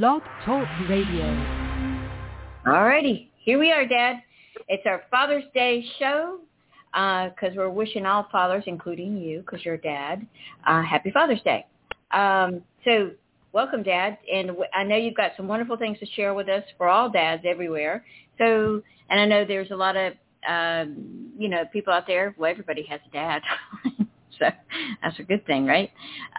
Blog Talk Radio. All righty. Here we are, Dad. It's our Father's Day show because uh, we're wishing all fathers, including you, because you're a dad, uh, happy Father's Day. Um, so welcome, Dad. And w- I know you've got some wonderful things to share with us for all dads everywhere. So, and I know there's a lot of, um, you know, people out there. Well, everybody has a dad. so that's a good thing, right?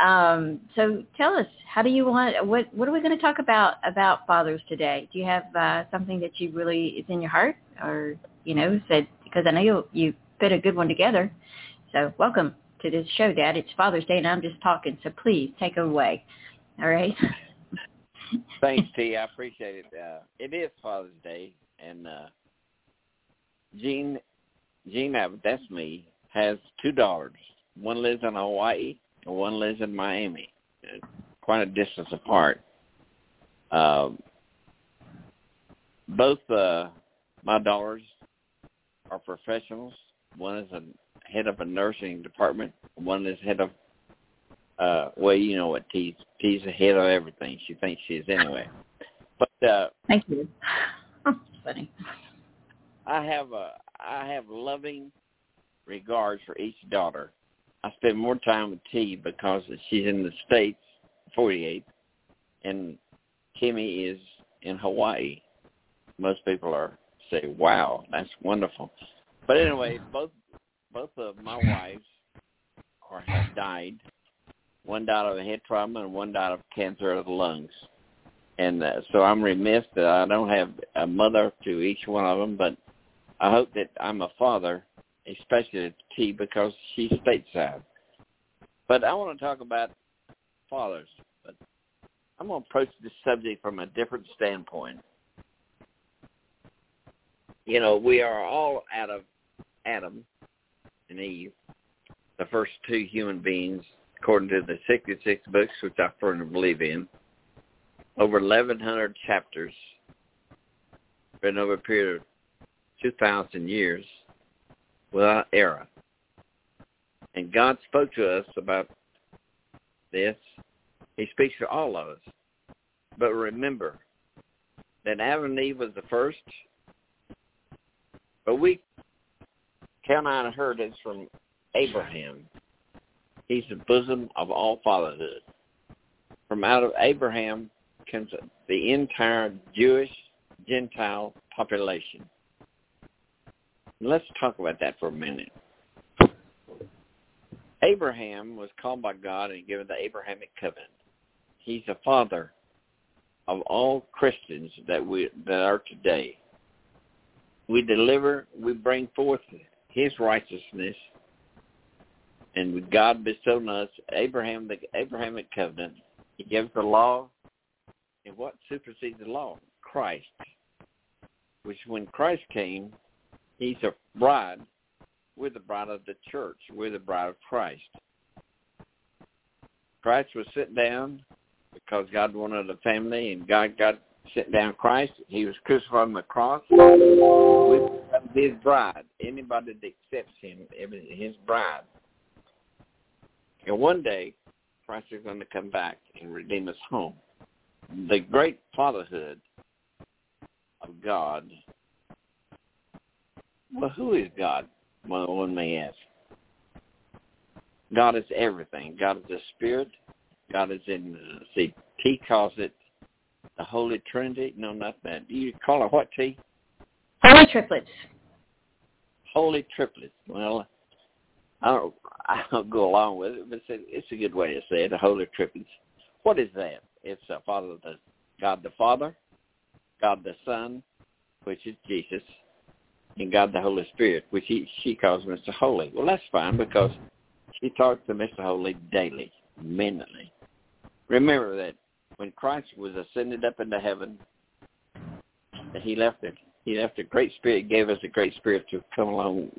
Um, so tell us, how do you want? What What are we going to talk about about fathers today? Do you have uh, something that you really is in your heart, or you know, said because I know you you put a good one together. So welcome to this show, Dad. It's Father's Day, and I'm just talking. So please take away. All right. Thanks, T. I appreciate it. Uh, it is Father's Day, and uh, Gene Abbott, that's me, has two daughters. One lives in Hawaii, and one lives in Miami, quite a distance apart. Um, both uh, my daughters are professionals. One is a head of a nursing department. One is head of uh well, you know what T's T's head of everything. She thinks she is anyway. But uh Thank you. funny. I have a I have loving regards for each daughter. I spend more time with T because she's in the States, 48, and Kimmy is in Hawaii. Most people are say, "Wow, that's wonderful." But anyway, both both of my wives are have died. One died of a head trauma, and one died of cancer of the lungs. And uh, so I'm remiss that I don't have a mother to each one of them, but I hope that I'm a father, especially T, because she's stateside. But I want to talk about fathers. But I'm going to approach this subject from a different standpoint. You know, we are all out of Adam and Eve, the first two human beings, according to the 66 books, which I firmly believe in, over 1,100 chapters, written over a period of 2,000 years without error. And God spoke to us about this. He speaks to all of us. But remember that Adam and Eve was the first, but we count on inheritance from Abraham. He's the bosom of all fatherhood. From out of Abraham comes the entire Jewish Gentile population. Let's talk about that for a minute. Abraham was called by God and given the Abrahamic covenant. He's the father of all Christians that we that are today. We deliver, we bring forth his righteousness, and with God bestowed on us Abraham the Abrahamic covenant. He gave the law, and what supersedes the law? Christ. Which when Christ came, he's a bride. We're the bride of the church. We're the bride of Christ. Christ was sitting down because God wanted a family, and God got sent down Christ. He was crucified on the cross. We his bride. Anybody that accepts him, his bride. And one day, Christ is going to come back and redeem us home. The great fatherhood of God. Well, who is God? Well, one may ask. God is everything. God is the spirit. God is in, see, T calls it the Holy Trinity. No, not that. Do you call it what, T? Holy triplets. Holy triplets. Well, I don't, I don't go along with it, but it's a, it's a good way to say it, the Holy triplets. What is that? It's a Father, the God the Father, God the Son, which is Jesus, and God the Holy Spirit, which he, she calls Mr. Holy. Well, that's fine because she talks to Mr. Holy daily, minutely. Remember that when Christ was ascended up into heaven, he left it. He left a great spirit, gave us a great spirit to come along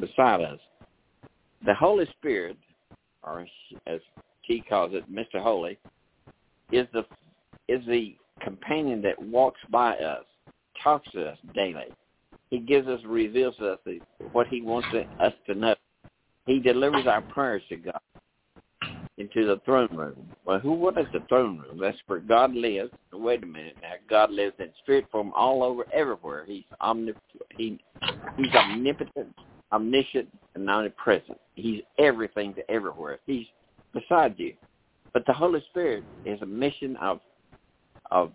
beside us. The Holy Spirit, or as he calls it, Mr. Holy, is the is the companion that walks by us, talks to us daily. He gives us, reveals us what he wants us to know. He delivers our prayers to God into the throne room. Well, who? What is the throne room? That's where God lives, wait a minute now. God lives in spirit form all over, everywhere. He's omnip- he, he's omnipotent, omniscient, and omnipresent. He's everything to everywhere. He's beside you. But the Holy Spirit is a mission of of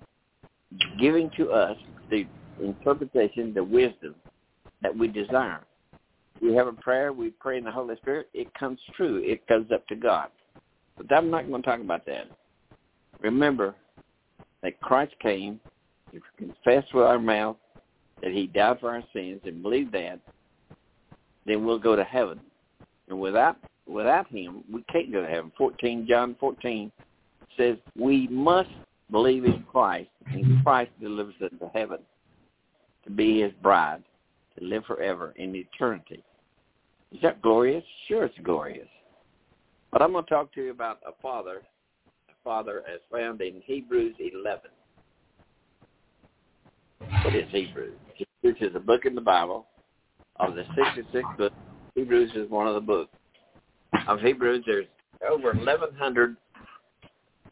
giving to us the interpretation, the wisdom that we desire. We have a prayer, we pray in the Holy Spirit, it comes true. It goes up to God. But I'm not going to talk about that. Remember that Christ came, if we confess with our mouth that he died for our sins and believe that, then we'll go to heaven. And without without him, we can't go to heaven. 14 John 14 says we must believe in Christ, and Christ delivers us to heaven to be his bride, to live forever in eternity. Is that glorious? Sure, it's glorious. But I'm going to talk to you about a father, a father as found in Hebrews 11. What is Hebrews? Hebrews is a book in the Bible of the 66 books. Hebrews is one of the books. Of Hebrews, there's over 1,100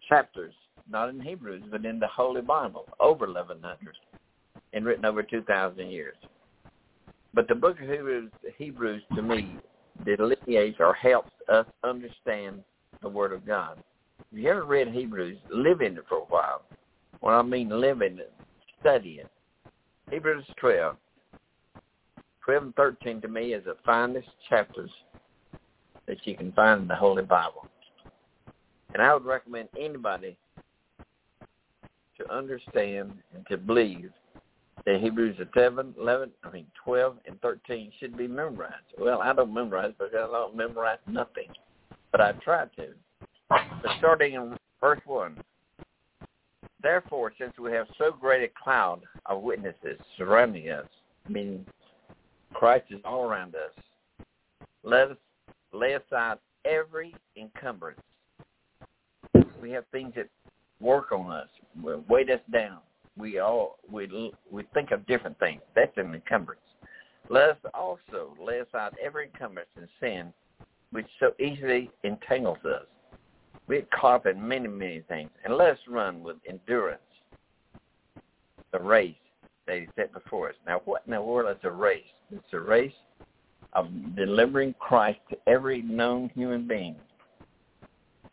chapters, not in Hebrews, but in the Holy Bible, over 1,100, and written over 2,000 years. But the book of Hebrews, Hebrews to me, delineates or helps us understand the Word of God. If you ever read Hebrews, live in it for a while. When I mean live in it, study it. Hebrews 12. 12 and 13 to me is the finest chapters that you can find in the Holy Bible. And I would recommend anybody to understand and to believe that Hebrews 11, 11, I mean 12 and 13 should be memorized. Well, I don't memorize because I don't memorize nothing, but I try to. But starting in verse 1, Therefore, since we have so great a cloud of witnesses surrounding us, meaning Christ is all around us, let us lay aside every encumbrance. We have things that work on us, weight us down. We all we we think of different things. That's an encumbrance. Let us also lay aside every encumbrance and sin which so easily entangles us we caught up in many, many things. And let us run with endurance the race that he set before us. Now, what in the world is a race? It's a race of delivering Christ to every known human being.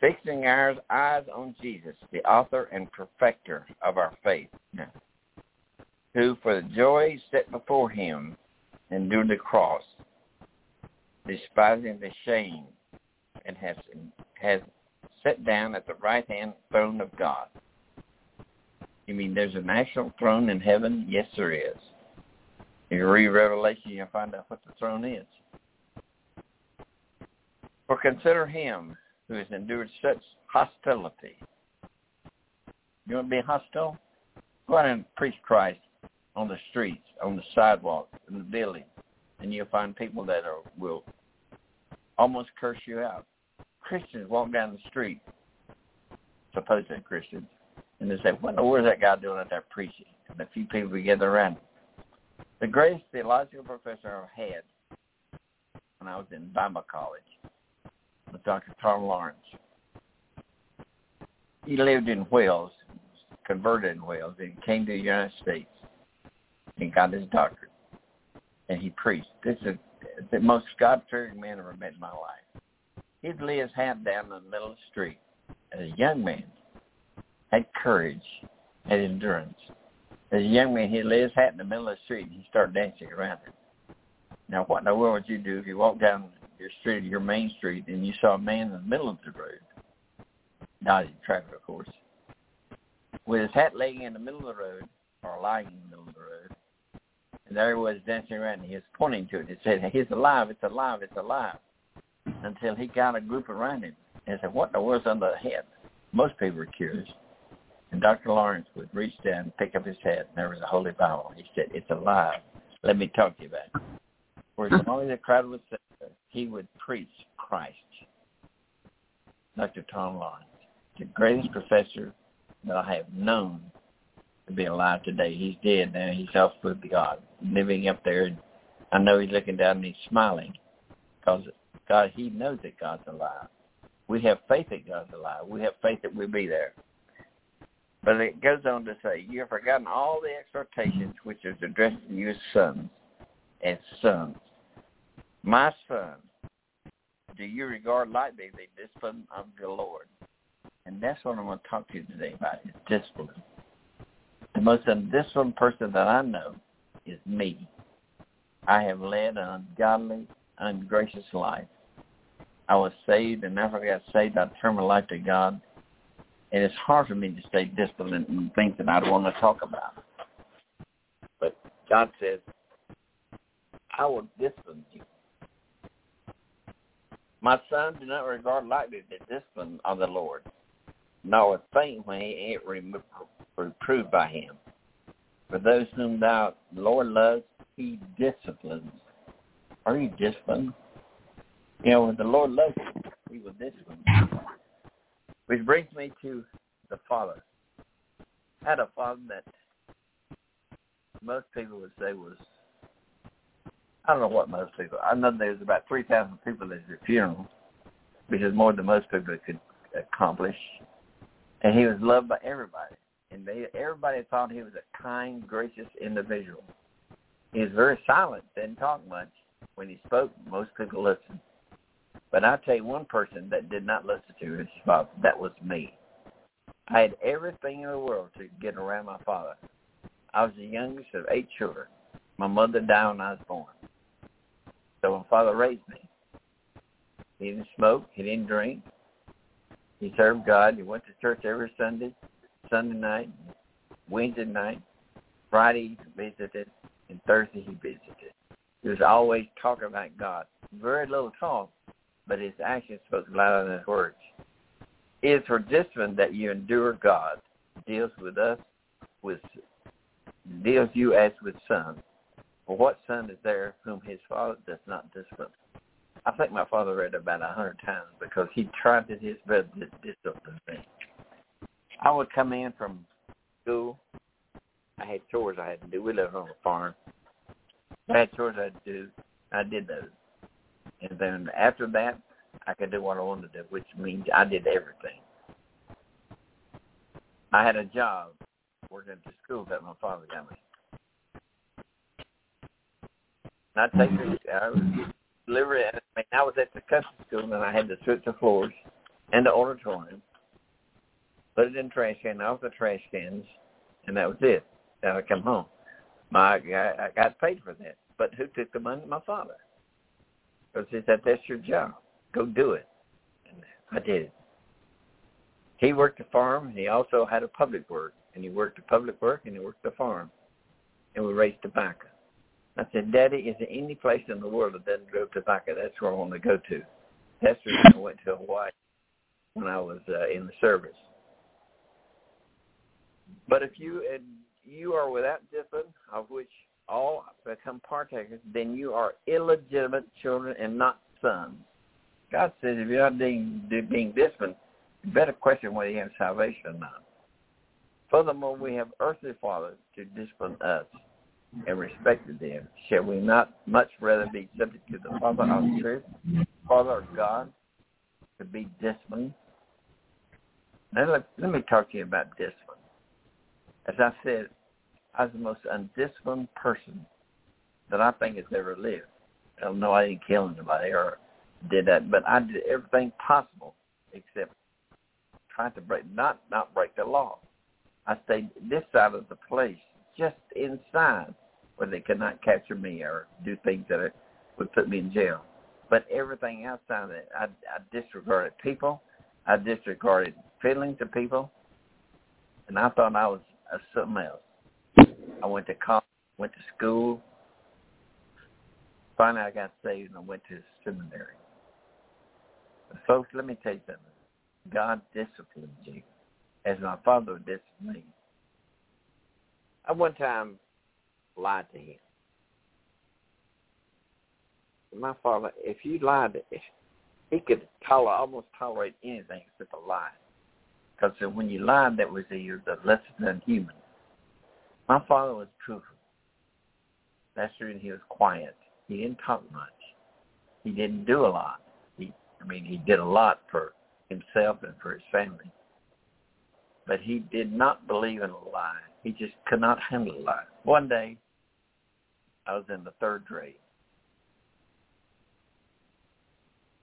Fixing our eyes on Jesus, the author and perfecter of our faith, who for the joy set before him endured the cross, despising the shame, and has, has set down at the right hand throne of God. You mean there's a national throne in heaven? Yes, there is. If you read Revelation, you'll find out what the throne is. For consider him who has endured such hostility. You want to be hostile? Go out and preach Christ on the streets, on the sidewalks, in the buildings, and you'll find people that are, will almost curse you out. Christians walk down the street, supposed Christians, and they say, what in the world is that guy doing out there preaching? And a few people gather around. The greatest theological professor I had when I was in Bible college Dr. Tom Lawrence. He lived in Wales, converted in Wales, and came to the United States and got his doctorate. And he preached. This is the most God-fearing man I've ever met in my life he'd lay his hat down in the middle of the street as a young man, had courage, had endurance. As a young man, he'd lay his hat in the middle of the street and he'd start dancing around it. Now, what in the world would you do if you walked down your street, your main street, and you saw a man in the middle of the road, not in traffic, of course, with his hat laying in the middle of the road or lying in the middle of the road, and there he was dancing around, and he was pointing to it. He said, "He's alive! It's alive! It's alive!" until he got a group around him and said, what in the world's under the head? Most people were curious. And Dr. Lawrence would reach down pick up his head, and there was a Holy Bible. He said, it's alive. Let me talk to you about it. Long as the crowd was there, he would preach Christ. Dr. Tom Lawrence, the greatest professor that I have known to be alive today. He's dead now. He's off with God, living up there. I know he's looking down and he's smiling because God, he knows that God's alive. We have faith that God's alive. We have faith that we'll be there. But it goes on to say, you have forgotten all the exhortations which is addressed to you as sons, as sons. My son, do you regard lightly the discipline of the Lord? And that's what I'm going to talk to you today about, is discipline. The most undisciplined person that I know is me. I have led an ungodly, ungracious life. I was saved and after I got saved. I turned my life to God and it's hard for me to stay disciplined in things that I don't want to talk about. But God says, I will discipline you. My son, do not regard lightly the discipline of the Lord, nor faint when he ain't reproved by him. For those whom thou, the Lord loves, he disciplines. Are you disciplined? You know, when the Lord loves you, he will discipline you. Which brings me to the father. I had a father that most people would say was, I don't know what most people, I know there was about 3,000 people at his funeral, which is more than most people could accomplish. And he was loved by everybody. And they, everybody thought he was a kind, gracious individual. He was very silent, didn't talk much. When he spoke, most people listened. But I'll tell you one person that did not listen to his father. That was me. I had everything in the world to get around my father. I was the youngest of eight children. My mother died when I was born. So my father raised me. He didn't smoke. He didn't drink. He served God. He went to church every Sunday, Sunday night, Wednesday night, Friday he visited, and Thursday he visited. He was always talking about God. Very little talk, but his actions spoke louder than his words. It is for discipline that you endure God, deals with us with deals you as with sons. For what son is there whom his father does not discipline? I think my father read about a hundred times because he tried to his best to discipline me. I would come in from school. I had chores I had to do. We lived on a farm. I had chores I had to do. I did those. And then after that, I could do what I wanted to do, which means I did everything. I had a job working at the school that my father got me. And I take this, I was delivery. I mean, I was at the custom school, and I had to sweep the floors and the auditorium, put it in trash can, off the trash cans, and that was it. Then I come home. My I, I got paid for that, but who took the money? My father. Because he said, that's your job. Go do it. And I did it. He worked the farm, and he also had a public work. And he worked the public work, and he worked the farm. And we raised tobacco. I said, Daddy, is there any place in the world that doesn't grow tobacco? That's where I want to go to. That's the reason I went to Hawaii when I was uh, in the service. But if you uh, you are without discipline, of which all become partakers, then you are illegitimate children and not sons. God says if you're not being, being disciplined, you better question whether you have salvation or not. Furthermore, we have earthly fathers to discipline us and respect them. Shall we not much rather be subject to the Father of truth, Father of God, to be disciplined? Now let, let me talk to you about discipline. As I said, I was the most undisciplined person that I think has ever lived. I don't know I didn't kill anybody or did that, but I did everything possible except trying to break not not break the law. I stayed this side of the place, just inside, where they could not capture me or do things that would put me in jail. But everything outside of it, I, I disregarded people. I disregarded feelings of people, and I thought I was something else. I went to college, went to school. Finally, I got saved and I went to seminary. But folks, let me tell you something. God disciplines you as my father disciplined me. I one time lied to him. My father, if you lied, he could tolerate, almost tolerate anything except a lie. Because when you lied, that was you're the less than human. My father was truthful. That's the reason he was quiet. He didn't talk much. He didn't do a lot. He, I mean, he did a lot for himself and for his family. but he did not believe in a lie. He just could not handle a lie. One day, I was in the third grade,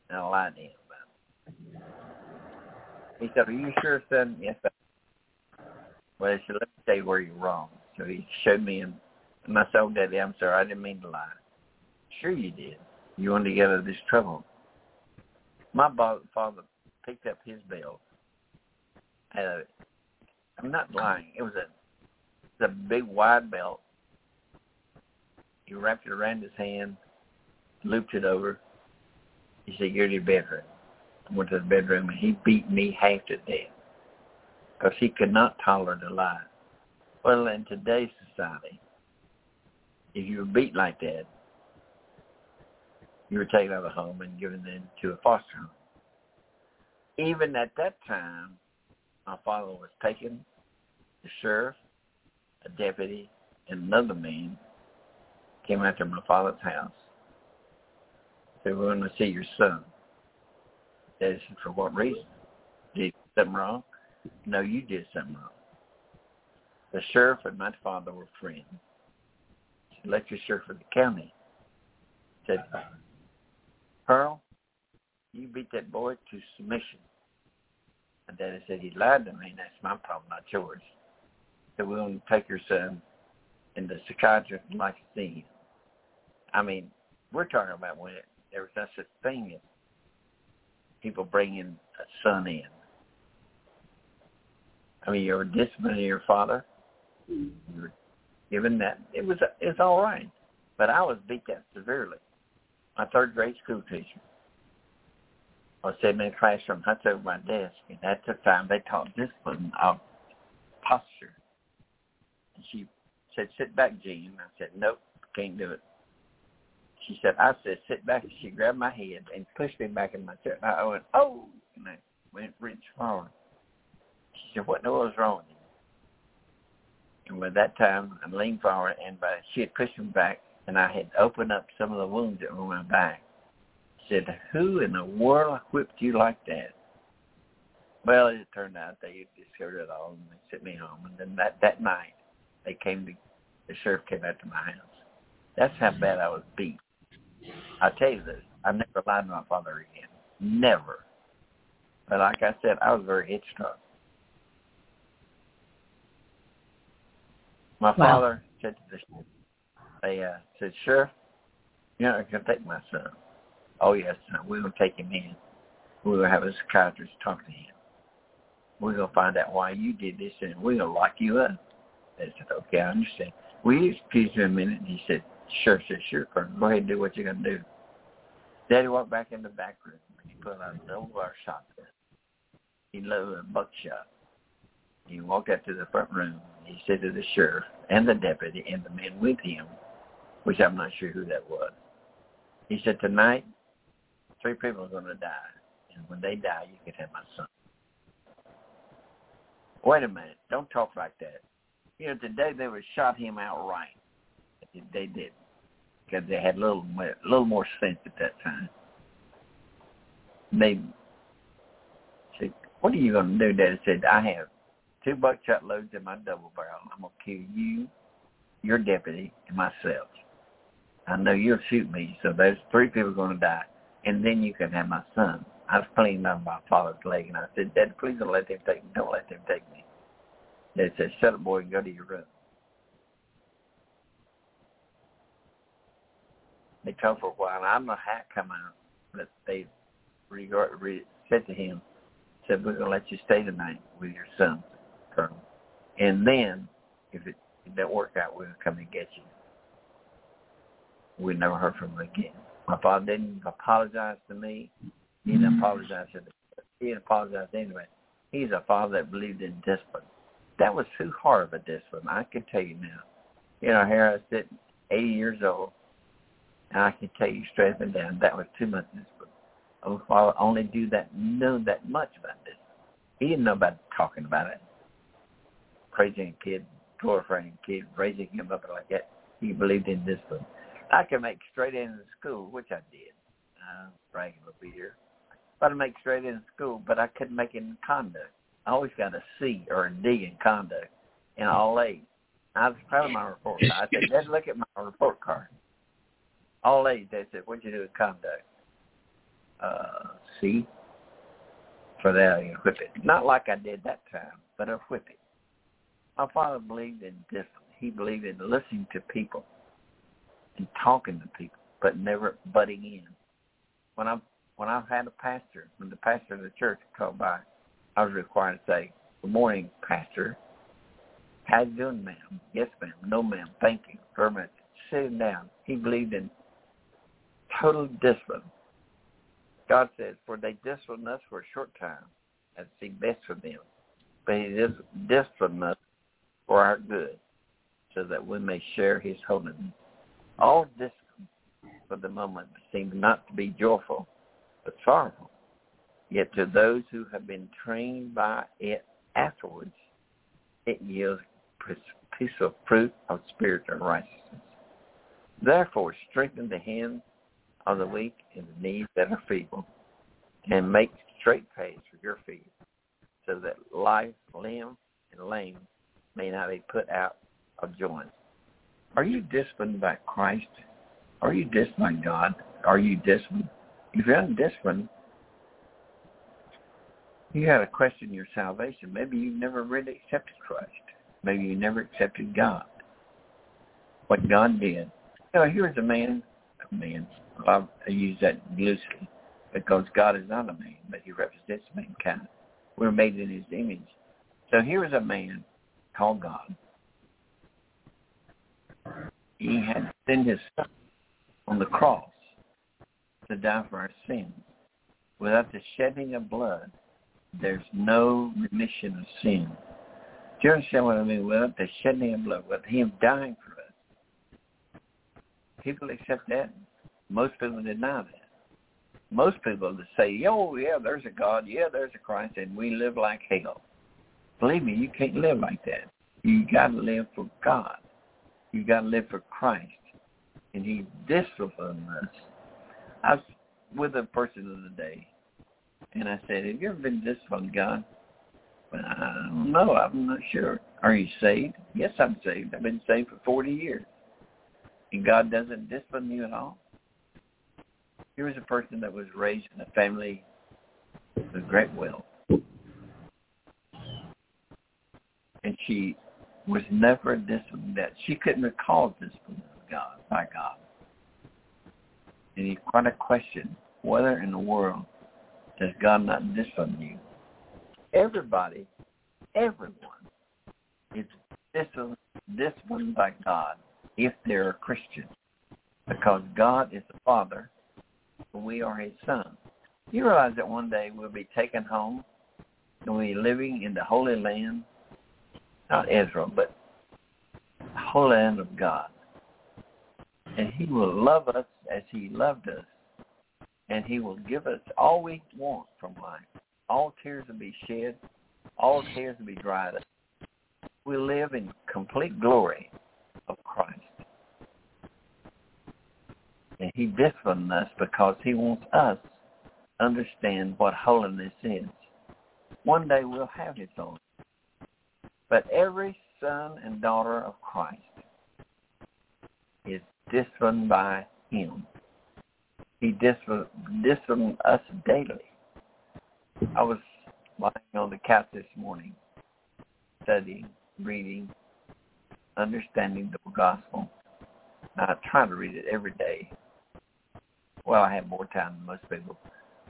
and I lied to him about it. He said, "Are you sure, son?" Yes. I well, he said, "Let me tell you where you're wrong." So he showed me, and I said, "Oh, Daddy, I'm sorry. I didn't mean to lie." Sure, you did. You wanted to get out of this trouble. My father picked up his belt. Had uh, I'm not lying. It was a, a big wide belt. He wrapped it around his hand, looped it over. He said, "You're in your bedroom." I went to the bedroom and he beat me half to death because he could not tolerate a lie. Well, in today's society, if you were beat like that, you were taken out of the home and given into a foster home. Even at that time, my father was taken, the sheriff, a deputy, and another man came out to my father's house. They were going to see your son. They said, for what reason? Did something wrong? No, you did something wrong. The sheriff and my father were friends. The elected sheriff of the county said, Pearl, you beat that boy to submission. And Daddy said, he lied to me, and that's my problem, not yours. So we're going to take your son and the psychiatrist like see him. I mean, we're talking about when there was no such thing as people bringing a son in. I mean, you were disciplining your father. Mm-hmm. You were given that. It was it's all right, but I was beat that severely. My third grade school teacher. I was sitting in the classroom, hunched over my desk, and at the time they taught discipline of posture. She said, "Sit back, Gene." I said, "Nope, can't do it." She said, "I said sit back." She grabbed my head and pushed me back in my chair. I went, "Oh!" and I went reached forward. She said, "What in the world is wrong with you?" And by that time, I leaned forward, and by she had pushed me back, and I had opened up some of the wounds that were on my back. She said, "Who in the world whipped you like that?" Well, it turned out they discovered it all, and they sent me home. And then that that night, they came to the sheriff came out to my house. That's how bad I was beat. I tell you this, I never lied to my father again. Never. But like I said, I was very headstrong. My wow. father said to the they uh, said, Sheriff, you're not going to take my son. Oh, yes, son. We're going to take him in. We're going to have a psychiatrist talk to him. We're going to find out why you did this, and we're going to lock you up. They said, okay, I understand. Will you excuse me a minute? And he said, sure, sure, sure, Colonel. Go ahead and do what you're going to do. Daddy walked back in the back room. He put out an old bar shotgun. He loaded a buckshot. He walked out to the front room. He said to the sheriff and the deputy and the men with him, which I'm not sure who that was. He said, tonight, three people are going to die. And when they die, you can have my son. Wait a minute. Don't talk like that. You know, today they would shot him outright. They did because they had a little a little more sense at that time. They said, "What are you going to do?" Daddy said, "I have two buckshot loads in my double barrel. I'm going to kill you, your deputy, and myself. I know you'll shoot me, so there's three people are going to die, and then you can have my son." I was cleaning up my father's leg, and I said, "Dad, please don't let them take me. Don't let them take me." They said, "Shut up, boy, and go to your room." They talked for a while, and I don't know how it come out, but they regard, re, said to him, said, we're going to let you stay tonight with your son, Colonel. And then, if it, don't work out, we're going to come and get you. We never heard from him again. My father didn't apologize to me. He didn't mm. apologize to the He didn't apologize anyway. He's a father that believed in discipline. That was too hard of a discipline. I can tell you now. You know, here I sit, 80 years old, and I can tell you straight up and down, that was too much discipline. Oh, Father only do that, know that much about this. He didn't know about talking about it. Praising a kid, glorifying a kid, raising him up like that. He believed in discipline. I could make straight into school, which I did. Uh, bragging a little bit here. But I make straight into school, but I couldn't make it in conduct. I always got a C or a D in conduct in all A's. I was proud of my report card. I said, Dad, look at my report card. All A's. They said, what'd you do in conduct? Uh, C. For that, I whip it. Not like I did that time, but I whip it. My father believed in discipline. He believed in listening to people and talking to people, but never butting in. When I when I had a pastor, when the pastor of the church called by, I was required to say, "Good morning, pastor. How you doing, ma'am? Yes, ma'am. No, ma'am. Thank you very much. Sitting down. He believed in total discipline. God says, "For they discipline us for a short time, and see best for them, but He discipline us for our good, so that we may share His holiness." All discipline for the moment seems not to be joyful, but sorrowful. Yet to those who have been trained by it afterwards, it yields peaceful fruit of spiritual righteousness. Therefore, strengthen the hands of the weak and the knees that are feeble, and make straight paths for your feet, so that life, limb, and lame may not be put out of joint. Are you disciplined by Christ? Are you disciplined by God? Are you disciplined? If you're undisciplined, you got to question your salvation. Maybe you never really accepted Christ. Maybe you never accepted God. What God did. Know, here's a man, a man, I use that loosely because God is not a man, but he represents mankind. We're made in his image. So here is a man called God. He had sent his son on the cross to die for our sins. Without the shedding of blood, there's no remission of sin. Do you understand what I mean? Without the shedding of blood, with him dying for us. People accept that. Most people deny that. Most people say, oh, yeah, there's a God. Yeah, there's a Christ. And we live like hell. Believe me, you can't live like that. You got to live for God. You got to live for Christ. And he disciplined us. I was with a person of the day and I said, have you ever been disciplined, God? Well, I don't know. I'm not sure. Are you saved? Yes, I'm saved. I've been saved for 40 years. And God doesn't discipline you at all? Here was a person that was raised in a family with great wealth. And she was never disciplined that she couldn't recall discipline of God by God. And he quite a question whether in the world does God not discipline you? Everybody, everyone is disciplined by God if they're a Christian because God is the Father and we are his son. You realize that one day we'll be taken home and we'll be living in the Holy Land, not Israel, but the Holy Land of God. And he will love us as he loved us and he will give us all we want from life. All tears will be shed. All tears will be dried up. We live in complete glory of Christ. And he disciplined us because he wants us to understand what holiness is. One day we'll have his own. But every son and daughter of Christ is disciplined by him. He disciplined us daily. I was lying on the couch this morning, studying, reading, understanding the gospel. I try to read it every day. Well, I have more time than most people,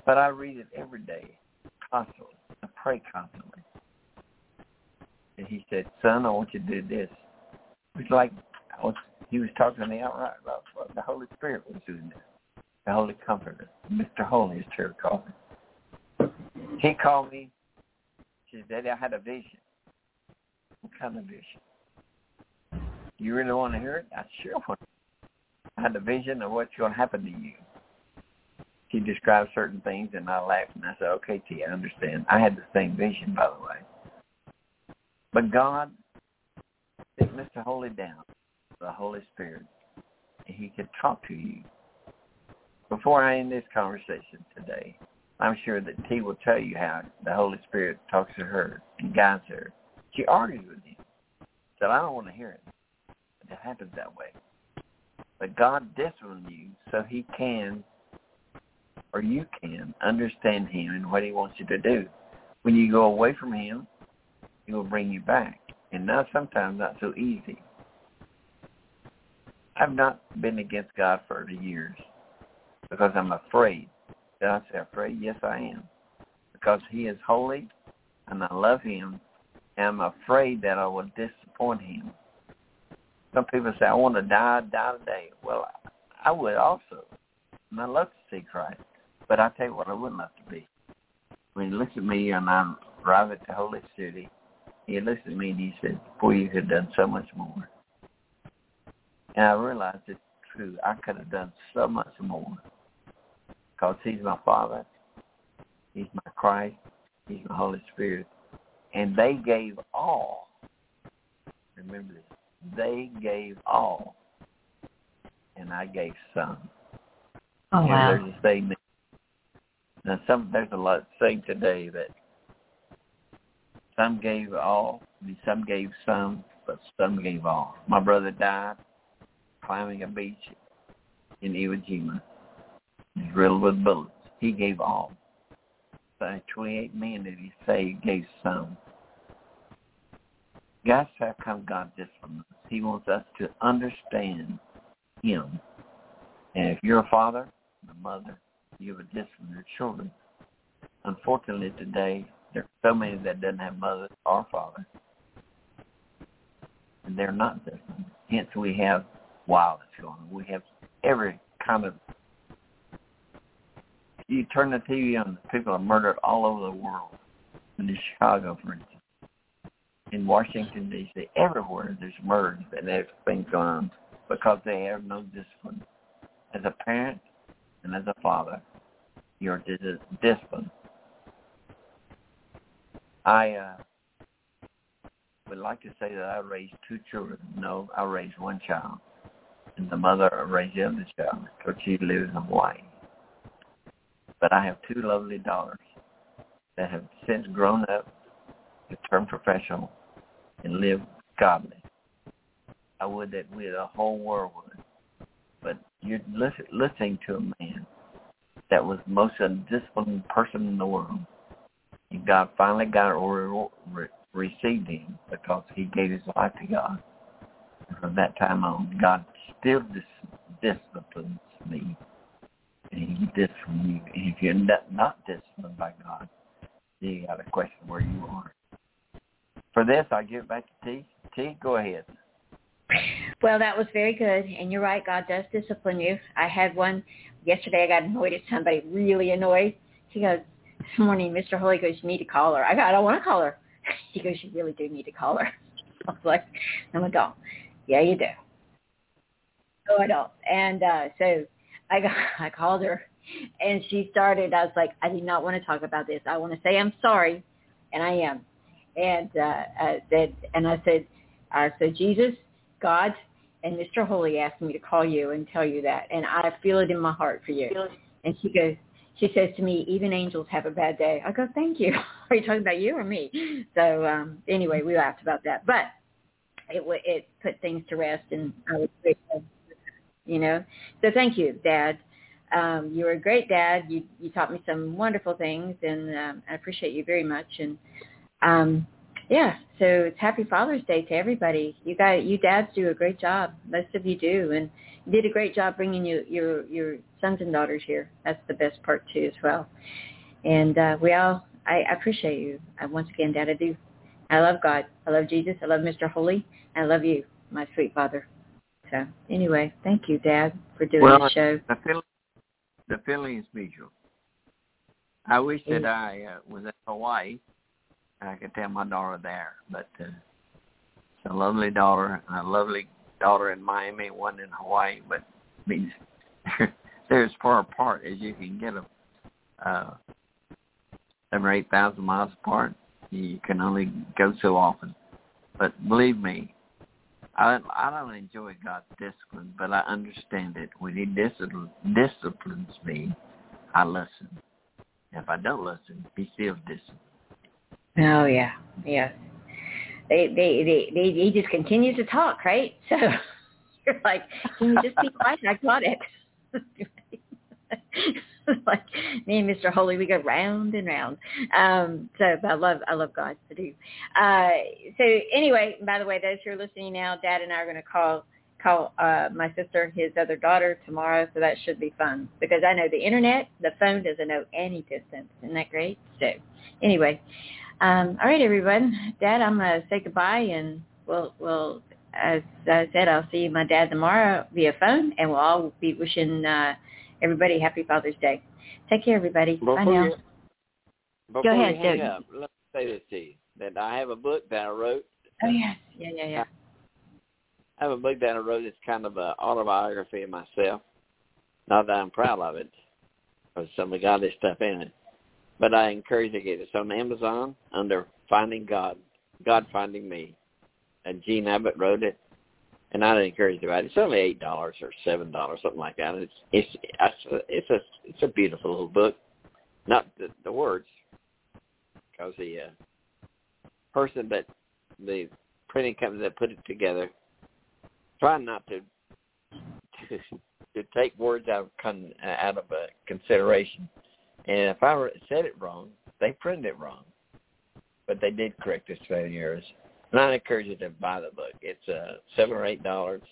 but I read it every day, constantly. I pray constantly. And he said, "Son, I want you to do this." It's like was, he was talking to me outright about what the Holy Spirit was doing this Holy Comforter, Mr. Holy is here called me. He called me. He said, I had a vision. What kind of vision? You really want to hear it? I sure want I had a vision of what's going to happen to you. He described certain things, and I laughed, and I said, okay, T, I understand. I had the same vision, by the way. But God set Mr. Holy down, the Holy Spirit, and he could talk to you before I end this conversation today, I'm sure that T will tell you how the Holy Spirit talks to her and guides her. She argues with him. Said, I don't want to hear it. It happens that way. But God disciplines you so he can or you can understand him and what he wants you to do. When you go away from him, he will bring you back. And now sometimes not so easy. I've not been against God for years because I'm afraid. Did I say afraid? Yes, I am. Because he is holy and I love him and I'm afraid that I will disappoint him. Some people say, I want to die, die today. Well, I would also. And I love to see Christ. But I tell you what I wouldn't love to be. When he looks at me and I arrive at the Holy City, he looks at me and he says, boy, you could have done so much more. And I realized it's true. I could have done so much more because he's my Father. He's my Christ. He's my Holy Spirit. And they gave all. Remember this. They gave all. And I gave some. Oh, wow. there's a statement. Now, some there's a lot saying today that some gave all, some gave some, but some gave all. My brother died climbing a beach in Iwo Jima, drilled with bullets. He gave all. So 28 men that he saved gave some. That's how come God disciplines. He wants us to understand him. And if you're a father, a mother, you have a discipline your children. Unfortunately today, there are so many that doesn't have mothers or fathers. And they're not disciplined. Hence we have violence going on. We have every kind of you turn the TV on, people are murdered all over the world. In Chicago, for instance, in Washington D.C., everywhere there's murders and there's things going on because they have no discipline. As a parent and as a father, you're disciplined. I uh, would like to say that I raised two children. No, I raised one child and the mother raised the other child because she lives in Hawaii. But I have two lovely daughters that have since grown up, turned professional, and live godly. I would that we, the whole world would. But you're listen, listening to a man that was most undisciplined person in the world. And God finally got or re- received him because he gave his life to God. And from that time on, God still dis- disciplines me. You. If you're not, not disciplined by God, you got to question where you are. For this, I give it back to T. T, go ahead. Well, that was very good. And you're right, God does discipline you. I had one yesterday. I got annoyed at somebody, really annoyed. He goes, this morning, Mr. Holy goes, you need to call her. I go, I don't want to call her. He goes, you really do need to call her. I was like, "I'm don't. Yeah, you do. No, I don't. And uh, so I got, I called her, and she started. I was like, I do not want to talk about this. I want to say I'm sorry, and I am. And uh, I said, and I said, I said, Jesus, God, and Mr. Holy asked me to call you and tell you that, and I feel it in my heart for you. And she goes, she says to me, even angels have a bad day. I go, thank you. Are you talking about you or me? So um, anyway, we laughed about that, but it it put things to rest, and I was grateful. You know, so thank you, Dad. Um, you were a great dad. You you taught me some wonderful things, and um, I appreciate you very much. And um, yeah, so it's Happy Father's Day to everybody. You guys, you dads do a great job. Most of you do, and you did a great job bringing you your your sons and daughters here. That's the best part too, as well. And uh, we all, I, I appreciate you. I, once again, Dad, I do. I love God. I love Jesus. I love Mr. Holy. I love you, my sweet father. So anyway, thank you, Dad, for doing well, the show. The feeling, the feeling is mutual. I wish that I uh, was in Hawaii I could tell my daughter there. But uh, it's a lovely daughter, a lovely daughter in Miami, one in Hawaii. But means they're as far apart as you can get them. Uh, seven or eight thousand miles apart. You can only go so often. But believe me, I I don't enjoy God's discipline, but I understand it. When He discipline, disciplines me, I listen, If I don't listen, he still distant. Oh yeah, yes. They they they they he just continues to talk, right? So you're like, can you just be quiet? I got it. like me and Mr. Holy, we go round and round. Um, so I love I love God to do. Uh, so anyway, by the way, those who are listening now, Dad and I are going to call call uh, my sister his other daughter tomorrow, so that should be fun because I know the internet, the phone doesn't know any distance. Isn't that great? So anyway, um, all right, everyone. Dad, I'm going to say goodbye, and we'll we'll as I said, I'll see my dad tomorrow via phone, and we'll all be wishing. Uh, everybody happy Father's Day. Take care, everybody. Before Bye now. You, Go ahead, hang up, let me say this to you, that I have a book that I wrote. Oh, yes. Yeah, yeah, yeah. I have a book that I wrote that's kind of an autobiography of myself. Not that I'm proud of it, because some of the godly stuff in it. But I encourage you to get it. It's on Amazon under Finding God, God Finding Me. And Gene Abbott wrote it and I'd encourage it. It's only eight dollars or seven dollars, something like that. It's it's it's a it's a, beautiful little book. Not the, the words, because the uh, person that the printing company that put it together tried not to to, to take words out of con, out of uh, consideration. And if I said it wrong, they printed it wrong, but they did correct spelling errors. And I encourage you to buy the book. It's uh, seven or eight dollars.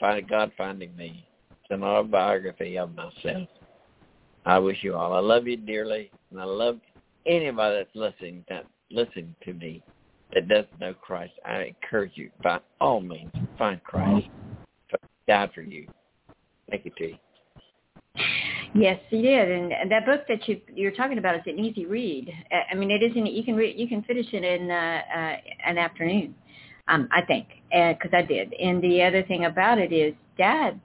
Find God Finding Me. It's an autobiography of myself. I wish you all. I love you dearly, and I love anybody that's listening that listening to me that doesn't know Christ. I encourage you by all means find Christ. Die for you. Thank you, T. Yes, he did, and, that book that you you're talking about is an easy read. I mean, it isn't. You can read. You can finish it in uh, uh, an afternoon, um, I think, because I did. And the other thing about it is, Dad,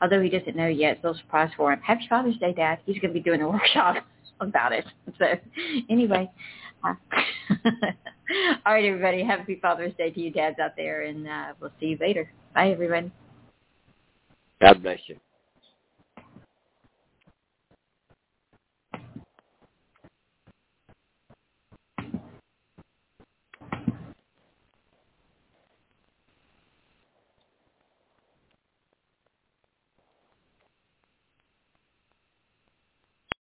although he doesn't know yet, it's a surprise for him. Happy Father's Day, Dad. He's going to be doing a workshop about it. So, anyway. Uh, all right, everybody. Happy Father's Day to you dads out there, and uh, we'll see you later. Bye, everyone. God bless you.